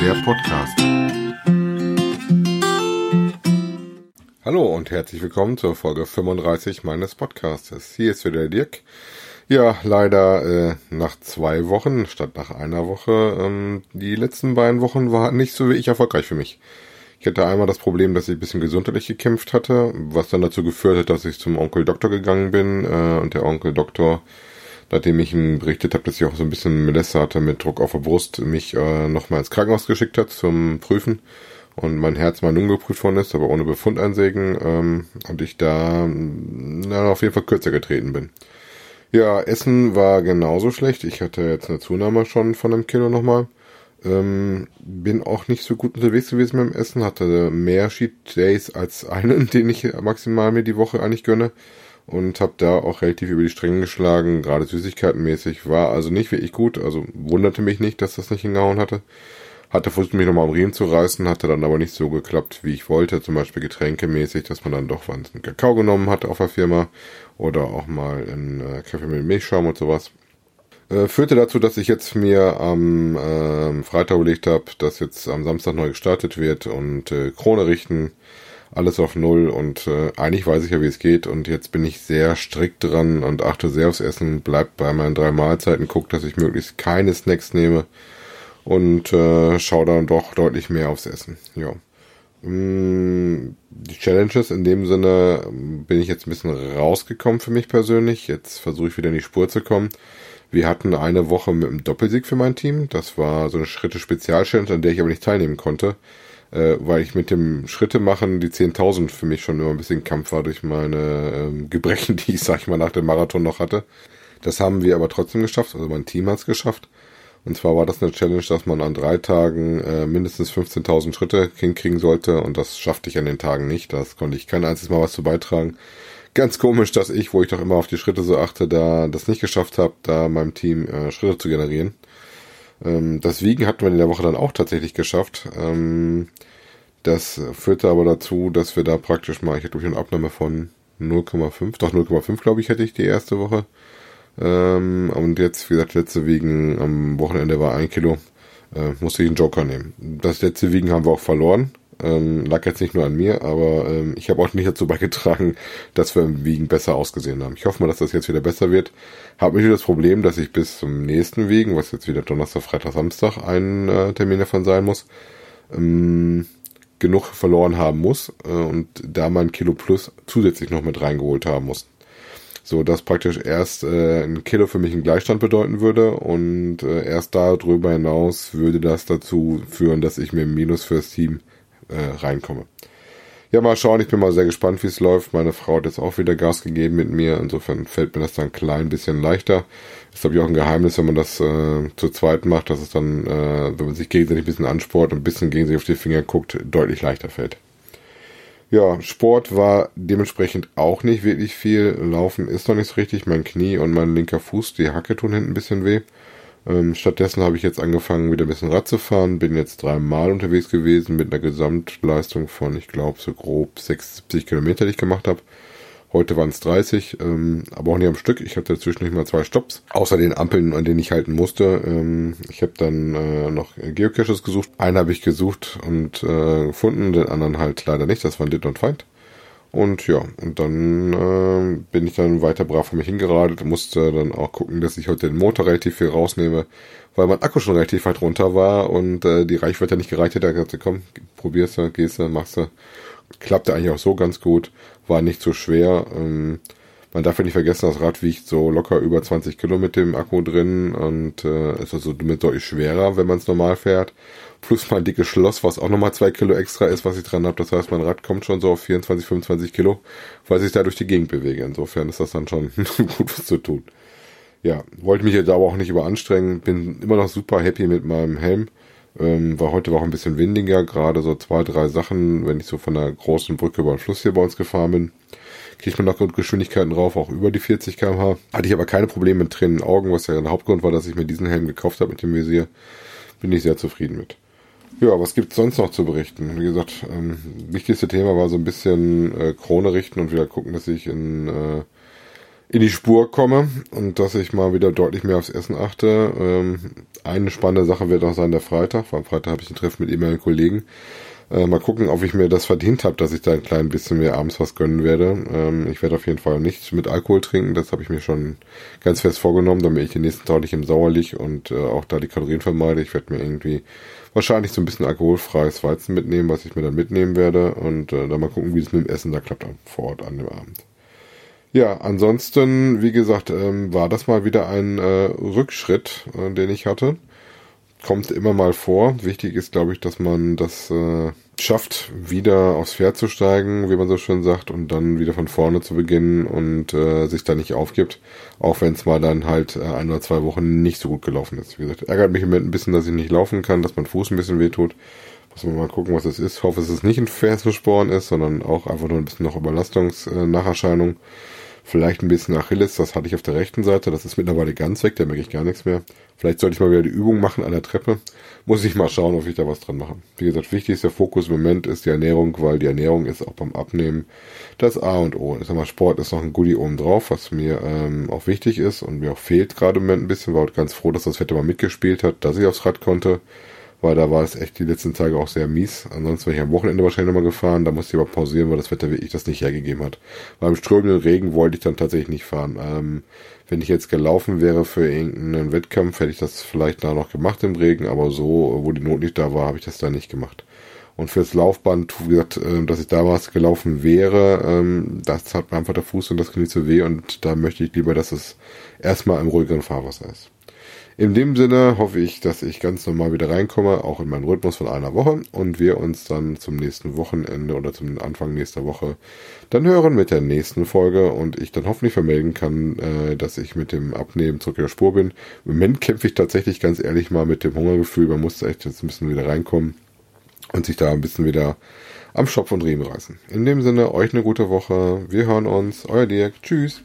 der Podcast. Hallo und herzlich willkommen zur Folge 35 meines Podcastes. Hier ist wieder der Dirk. Ja, leider äh, nach zwei Wochen statt nach einer Woche. Ähm, die letzten beiden Wochen waren nicht so wirklich erfolgreich für mich. Ich hatte einmal das Problem, dass ich ein bisschen gesundheitlich gekämpft hatte, was dann dazu geführt hat, dass ich zum Onkel Doktor gegangen bin äh, und der Onkel Doktor nachdem ich ihm berichtet habe, dass ich auch so ein bisschen Melesse hatte mit Druck auf der Brust, mich äh, nochmal ins Krankenhaus geschickt hat zum Prüfen und mein Herz mal nun geprüft worden ist, aber ohne Befundeinsägen ähm, und ich da na, auf jeden Fall kürzer getreten bin. Ja, Essen war genauso schlecht. Ich hatte jetzt eine Zunahme schon von einem Kilo nochmal. Ähm, bin auch nicht so gut unterwegs gewesen beim Essen, hatte mehr Sheet Days als einen, den ich maximal mir die Woche eigentlich gönne und habe da auch relativ über die Stränge geschlagen, gerade Süßigkeitenmäßig, war also nicht wirklich gut, also wunderte mich nicht, dass das nicht hingehauen hatte. Hatte versucht, mich nochmal am Riemen zu reißen, hatte dann aber nicht so geklappt, wie ich wollte, zum Beispiel getränkemäßig, dass man dann doch was einen Kakao genommen hat auf der Firma oder auch mal einen äh, Kaffee mit Milchschaum und sowas. Äh, führte dazu, dass ich jetzt mir am äh, Freitag überlegt habe, dass jetzt am Samstag neu gestartet wird und äh, Krone richten alles auf Null und äh, eigentlich weiß ich ja, wie es geht und jetzt bin ich sehr strikt dran und achte sehr aufs Essen, bleib bei meinen drei Mahlzeiten, guck, dass ich möglichst keine Snacks nehme und äh, schaue dann doch deutlich mehr aufs Essen. Ja. Mm, die Challenges in dem Sinne bin ich jetzt ein bisschen rausgekommen für mich persönlich. Jetzt versuche ich wieder in die Spur zu kommen. Wir hatten eine Woche mit einem Doppelsieg für mein Team. Das war so eine Schritte Spezialchallenge, an der ich aber nicht teilnehmen konnte äh, weil ich mit dem Schritte machen die 10.000 für mich schon immer ein bisschen Kampf war durch meine ähm, Gebrechen, die ich, sag ich mal, nach dem Marathon noch hatte. Das haben wir aber trotzdem geschafft, also mein Team hat es geschafft. Und zwar war das eine Challenge, dass man an drei Tagen äh, mindestens 15.000 Schritte hinkriegen sollte und das schaffte ich an den Tagen nicht. Das konnte ich kein einziges Mal was zu beitragen. Ganz komisch, dass ich, wo ich doch immer auf die Schritte so achte, da das nicht geschafft habe, da meinem Team äh, Schritte zu generieren. Ähm, das Wiegen hatten wir in der Woche dann auch tatsächlich geschafft. Ähm, das führte aber dazu, dass wir da praktisch mal, ich hatte durch eine Abnahme von 0,5, doch 0,5 glaube ich hätte ich die erste Woche. Ähm, und jetzt, wie gesagt, letzte Wiegen am Wochenende war ein Kilo, äh, musste ich einen Joker nehmen. Das letzte Wiegen haben wir auch verloren. Ähm, lag jetzt nicht nur an mir, aber ähm, ich habe auch nicht dazu beigetragen, dass wir im Wiegen besser ausgesehen haben. Ich hoffe mal, dass das jetzt wieder besser wird. Habe natürlich das Problem, dass ich bis zum nächsten Wiegen, was jetzt wieder Donnerstag, Freitag, Samstag ein äh, Termin davon sein muss, ähm, genug verloren haben muss äh, und da mein Kilo Plus zusätzlich noch mit reingeholt haben muss. So dass praktisch erst äh, ein Kilo für mich einen Gleichstand bedeuten würde und äh, erst darüber hinaus würde das dazu führen, dass ich mir ein Minus fürs Team äh, reinkomme. Ja, mal schauen, ich bin mal sehr gespannt, wie es läuft. Meine Frau hat jetzt auch wieder Gas gegeben mit mir, insofern fällt mir das dann ein klein bisschen leichter. Ist glaube ich auch ein Geheimnis, wenn man das äh, zu zweit macht, dass es dann, äh, wenn man sich gegenseitig ein bisschen ansport und ein bisschen gegenseitig auf die Finger guckt, deutlich leichter fällt. Ja, Sport war dementsprechend auch nicht wirklich viel. Laufen ist noch nicht so richtig. Mein Knie und mein linker Fuß, die Hacke tun hinten ein bisschen weh. Ähm, stattdessen habe ich jetzt angefangen, wieder ein bisschen Rad zu fahren. Bin jetzt dreimal unterwegs gewesen mit einer Gesamtleistung von, ich glaube, so grob 76 Kilometer, die ich gemacht habe. Heute waren es 30, ähm, aber auch nicht am Stück. Ich hatte dazwischen nicht mal zwei Stops, außer den Ampeln, an denen ich halten musste. Ähm, ich habe dann äh, noch Geocaches gesucht. Einen habe ich gesucht und äh, gefunden, den anderen halt leider nicht. Das waren Lit und Feind. Und ja, und dann äh, bin ich dann weiter brav vor mich hingeradelt, musste dann auch gucken, dass ich heute den Motor relativ viel rausnehme, weil mein Akku schon relativ weit runter war und äh, die Reichweite nicht gereicht hätte. Da gesagt, komm, probierst du, gehst du, machst du. Klappte eigentlich auch so ganz gut, war nicht so schwer. Ähm, man darf ja nicht vergessen, das Rad wiegt so locker über 20 Kilo mit dem Akku drin und äh, ist also damit deutlich schwerer, wenn man es normal fährt plus mein dickes Schloss, was auch nochmal zwei Kilo extra ist, was ich dran habe. Das heißt, mein Rad kommt schon so auf 24, 25 Kilo, weil ich da durch die Gegend bewege. Insofern ist das dann schon gut was zu tun. Ja, wollte mich jetzt aber auch nicht überanstrengen. Bin immer noch super happy mit meinem Helm. Ähm, war heute auch ein bisschen windiger, gerade so zwei, drei Sachen, wenn ich so von der großen Brücke über den Fluss hier bei uns gefahren bin. Kriegt man noch gut Geschwindigkeiten drauf, auch über die 40 km/h. Hatte ich aber keine Probleme mit Tränen in den Augen, was ja der Hauptgrund war, dass ich mir diesen Helm gekauft habe mit dem Visier. Bin ich sehr zufrieden mit. Ja, was gibt's sonst noch zu berichten? Wie gesagt, ähm, wichtigste Thema war so ein bisschen äh, Krone richten und wieder gucken, dass ich in, äh, in die Spur komme und dass ich mal wieder deutlich mehr aufs Essen achte. Ähm, eine spannende Sache wird auch sein der Freitag. Am Freitag habe ich ein Treffen mit ehemaligen Kollegen. Äh, mal gucken, ob ich mir das verdient habe, dass ich da ein klein bisschen mehr abends was gönnen werde. Ähm, ich werde auf jeden Fall nicht mit Alkohol trinken. Das habe ich mir schon ganz fest vorgenommen, damit ich den nächsten Tag nicht im Sauer liege und äh, auch da die Kalorien vermeide. Ich werde mir irgendwie wahrscheinlich so ein bisschen alkoholfreies Weizen mitnehmen, was ich mir dann mitnehmen werde und äh, dann mal gucken, wie es mit dem Essen da klappt vor Ort an dem Abend. Ja, ansonsten, wie gesagt, ähm, war das mal wieder ein äh, Rückschritt, äh, den ich hatte. Kommt immer mal vor. Wichtig ist, glaube ich, dass man das äh, schafft, wieder aufs Pferd zu steigen, wie man so schön sagt, und dann wieder von vorne zu beginnen und äh, sich da nicht aufgibt, auch wenn es mal dann halt äh, ein oder zwei Wochen nicht so gut gelaufen ist. Wie gesagt, ärgert mich im Moment ein bisschen, dass ich nicht laufen kann, dass mein Fuß ein bisschen wehtut. Muss man mal gucken, was es ist. Ich hoffe, dass es nicht ein Fersensporn ist, sondern auch einfach nur ein bisschen noch Überlastungsnacherscheinung. Äh, Vielleicht ein bisschen Achilles, das hatte ich auf der rechten Seite, das ist mittlerweile ganz weg, da merke ich gar nichts mehr. Vielleicht sollte ich mal wieder die Übung machen an der Treppe. Muss ich mal schauen, ob ich da was dran mache. Wie gesagt, wichtigster Fokus im Moment ist die Ernährung, weil die Ernährung ist auch beim Abnehmen das A und O. Ich sag mal, Sport ist noch ein Goodie oben drauf, was mir ähm, auch wichtig ist und mir auch fehlt gerade im Moment ein bisschen. War ganz froh, dass das Wetter mal mitgespielt hat, dass ich aufs Rad konnte weil da war es echt die letzten Tage auch sehr mies. Ansonsten wäre ich am Wochenende wahrscheinlich nochmal gefahren, da musste ich aber pausieren, weil das Wetter wirklich das nicht hergegeben hat. Beim strömenden Regen wollte ich dann tatsächlich nicht fahren. Ähm, wenn ich jetzt gelaufen wäre für irgendeinen Wettkampf, hätte ich das vielleicht da noch gemacht im Regen, aber so, wo die Not nicht da war, habe ich das da nicht gemacht. Und fürs Laufband, wie gesagt, ähm, dass ich damals gelaufen wäre, ähm, das hat mir einfach der Fuß und das Knie zu weh und da möchte ich lieber, dass es erstmal im ruhigeren Fahrwasser ist. In dem Sinne hoffe ich, dass ich ganz normal wieder reinkomme, auch in meinen Rhythmus von einer Woche und wir uns dann zum nächsten Wochenende oder zum Anfang nächster Woche dann hören mit der nächsten Folge und ich dann hoffentlich vermelden kann, äh, dass ich mit dem Abnehmen zurück in der Spur bin. Im Moment kämpfe ich tatsächlich ganz ehrlich mal mit dem Hungergefühl, man muss echt jetzt ein bisschen wieder reinkommen und sich da ein bisschen wieder am Schopf und Riemen reißen. In dem Sinne, euch eine gute Woche. Wir hören uns. Euer Dirk. Tschüss.